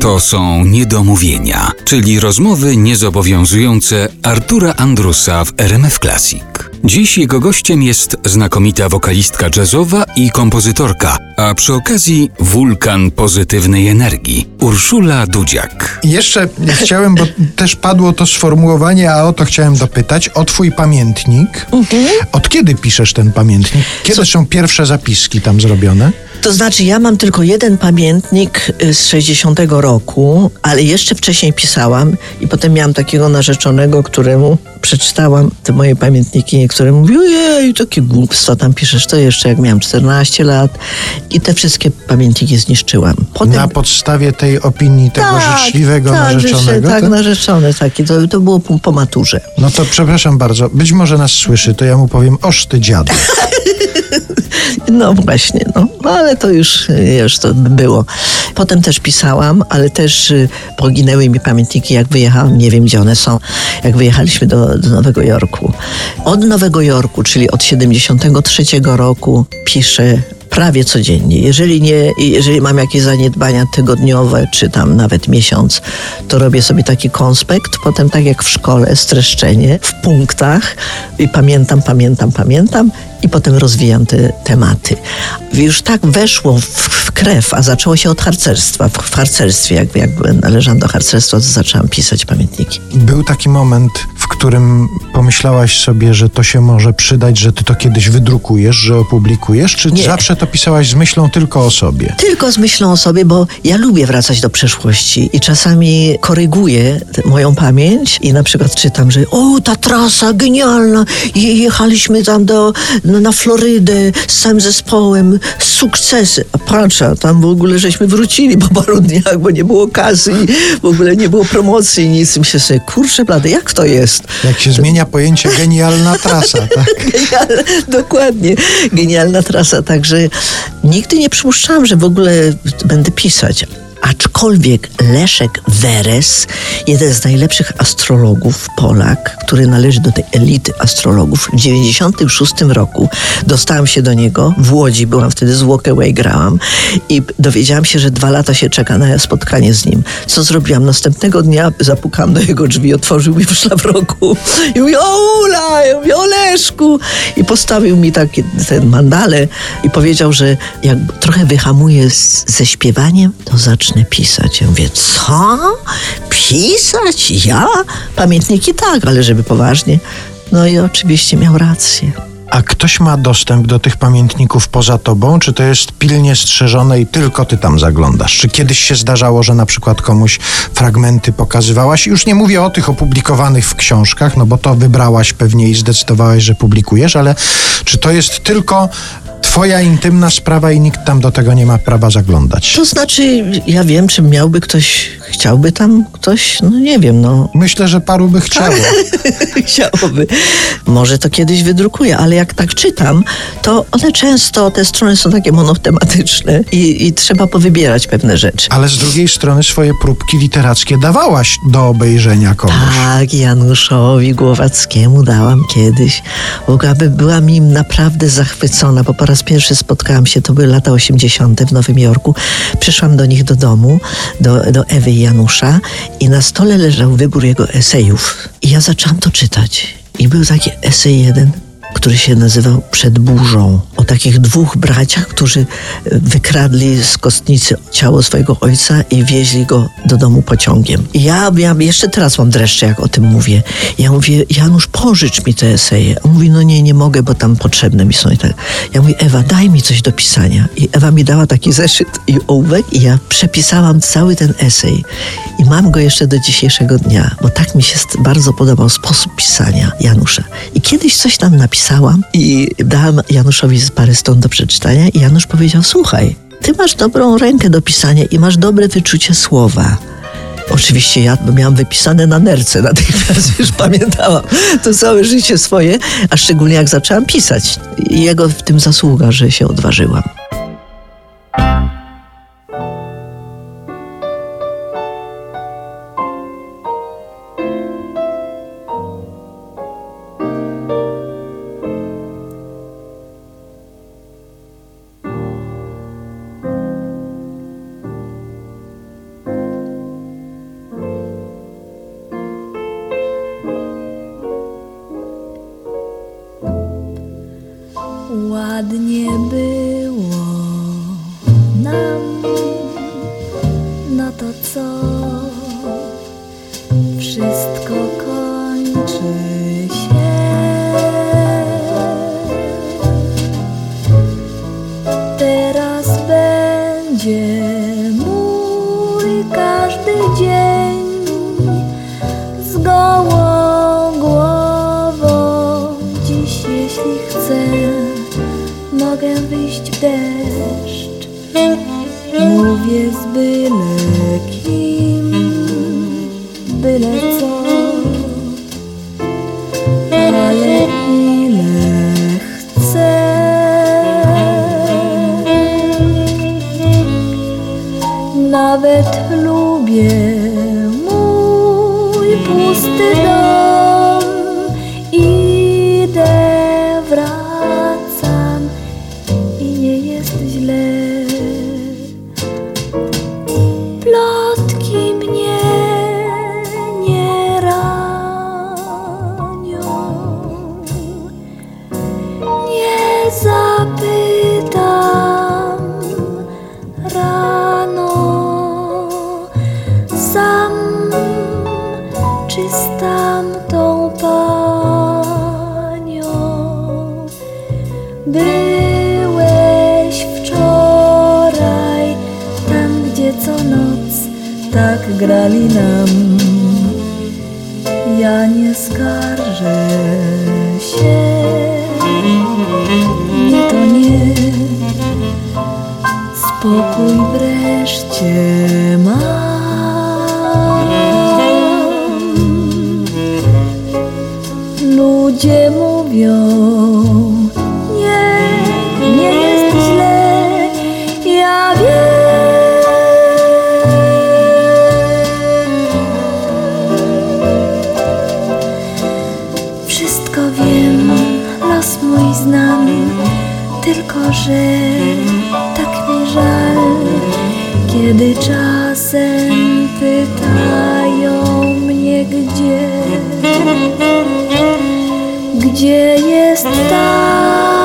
To są niedomówienia, czyli rozmowy niezobowiązujące Artura Andrusa w RMF Classic. Dziś jego gościem jest znakomita wokalistka jazzowa i kompozytorka, a przy okazji wulkan pozytywnej energii Urszula Dudziak. Jeszcze chciałem, bo też padło to sformułowanie, a o to chciałem dopytać, o twój pamiętnik. Od kiedy piszesz ten pamiętnik? Kiedy są pierwsze zapiski tam zrobione? To znaczy, ja mam tylko jeden pamiętnik y, z 60 roku, ale jeszcze wcześniej pisałam i potem miałam takiego narzeczonego, któremu przeczytałam te moje pamiętniki, niektóre mówiły, jej, takie głupstwa tam piszesz, to jeszcze jak miałam 14 lat i te wszystkie pamiętniki zniszczyłam. Potem... Na podstawie tej opinii tego życzliwego tak, narzeczonego? Tak, to- narzeczony taki, to, to było po, po maturze. No to przepraszam bardzo, być może nas słyszy, to ja mu powiem, oż ty dziadu. No właśnie, no. no ale to już, już to było. Potem też pisałam, ale też y, poginęły mi pamiętniki, jak wyjechałam, nie wiem gdzie one są, jak wyjechaliśmy do, do Nowego Jorku. Od Nowego Jorku, czyli od 73 roku piszę prawie codziennie. Jeżeli nie, jeżeli mam jakieś zaniedbania tygodniowe, czy tam nawet miesiąc, to robię sobie taki konspekt, potem tak jak w szkole, streszczenie w punktach i pamiętam, pamiętam, pamiętam i potem rozwijam te tematy. Już tak weszło w, krew, a zaczęło się od harcerstwa. W, harcerstwie, jak, jak należałam do harcerstwa, to zaczęłam pisać pamiętniki. Był taki moment, którym pomyślałaś sobie, że to się może przydać, że ty to kiedyś wydrukujesz, że opublikujesz, czy Nie. zawsze to pisałaś z myślą tylko o sobie? Tylko z myślą o sobie, bo ja lubię wracać do przeszłości i czasami koryguję moją pamięć i na przykład czytam, że o, ta trasa genialna, Je, jechaliśmy tam do, na Florydę z całym zespołem, sukcesy. A patrzę, tam w ogóle żeśmy wrócili po paru dniach, bo nie było kasy i w ogóle nie było promocji, nic. Myślę sobie, kurczę blady, jak to jest? Jak się zmienia pojęcie genialna trasa, tak? Dokładnie. Genialna trasa. Także nigdy nie przypuszczałam, że w ogóle będę pisać. Aczkolwiek Leszek Weres, jeden z najlepszych astrologów Polak, który należy do tej elity astrologów, w 96 roku dostałam się do niego w Łodzi, byłam wtedy z Walkaway, grałam i dowiedziałam się, że dwa lata się czeka na spotkanie z nim. Co zrobiłam? Następnego dnia zapukałam do jego drzwi, otworzył mi w szlafroku i mówi, o Ula, ja mówię, o Leszku i postawił mi taki ten mandale i powiedział, że jak trochę wyhamuję z, ze śpiewaniem, to zacznę pisać. Ja mówię, co? Pisać? Ja? Pamiętniki tak, ale żeby poważnie. No i oczywiście miał rację. A ktoś ma dostęp do tych pamiętników poza tobą? Czy to jest pilnie strzeżone i tylko ty tam zaglądasz? Czy kiedyś się zdarzało, że na przykład komuś fragmenty pokazywałaś? Już nie mówię o tych opublikowanych w książkach, no bo to wybrałaś pewnie i zdecydowałaś, że publikujesz, ale czy to jest tylko twoja intymna sprawa i nikt tam do tego nie ma prawa zaglądać? To znaczy, ja wiem, czy miałby ktoś, chciałby tam ktoś, no nie wiem, no Myślę, że paru by chciało. chciałoby. Może to kiedyś wydrukuję, ale jak tak czytam, to one często, te strony są takie monotematyczne i, i trzeba powybierać pewne rzeczy. Ale z drugiej strony swoje próbki literackie dawałaś do obejrzenia komuś. Tak, Januszowi Głowackiemu dałam kiedyś. W ogóle by- byłam im naprawdę zachwycona, bo po raz pierwszy spotkałam się, to były lata 80. w Nowym Jorku. Przyszłam do nich do domu, do, do Ewy i Janusza i na stole leżał wybór jego esejów. I ja zaczęłam to czytać. I był taki esej jeden, który się nazywał Przed burzą. O takich dwóch braciach, którzy e, wykradli z kostnicy ciało swojego ojca i wieźli go do domu pociągiem. I ja miałam, jeszcze teraz mam dreszcze, jak o tym mówię. Ja mówię, Janusz, pożycz mi te eseje. On mówi, no nie, nie mogę, bo tam potrzebne mi są i tak. Ja mówię, Ewa, daj mi coś do pisania. I Ewa mi dała taki zeszyt i ołówek i ja przepisałam cały ten esej. I mam go jeszcze do dzisiejszego dnia, bo tak mi się bardzo podobał sposób pisania Janusza. I kiedyś coś tam napisałam i dałam Januszowi parę stron do przeczytania i Janusz powiedział, słuchaj, ty masz dobrą rękę do pisania i masz dobre wyczucie słowa. Oczywiście ja miałam wypisane na nerce natychmiast, już pamiętałam to całe życie swoje, a szczególnie jak zaczęłam pisać. I jego w tym zasługa, że się odważyłam. Wszystko kończy się. Teraz będzie mój każdy dzień z gołą głową. Dziś, jeśli chcę, mogę wyjść w deszcz. Mówię z byle kim, byle co, czy z tamtą panią byłeś wczoraj tam, gdzie co noc tak grali nam. Ja nie skarżę się, nie to nie. Spokój wreszcie mam. Ludzie mówią, nie, nie jest źle, ja wiem. Wszystko wiem, los mój znam, tylko że tak mi żal, kiedy czasem pytają mnie gdzie, gdzie jest ta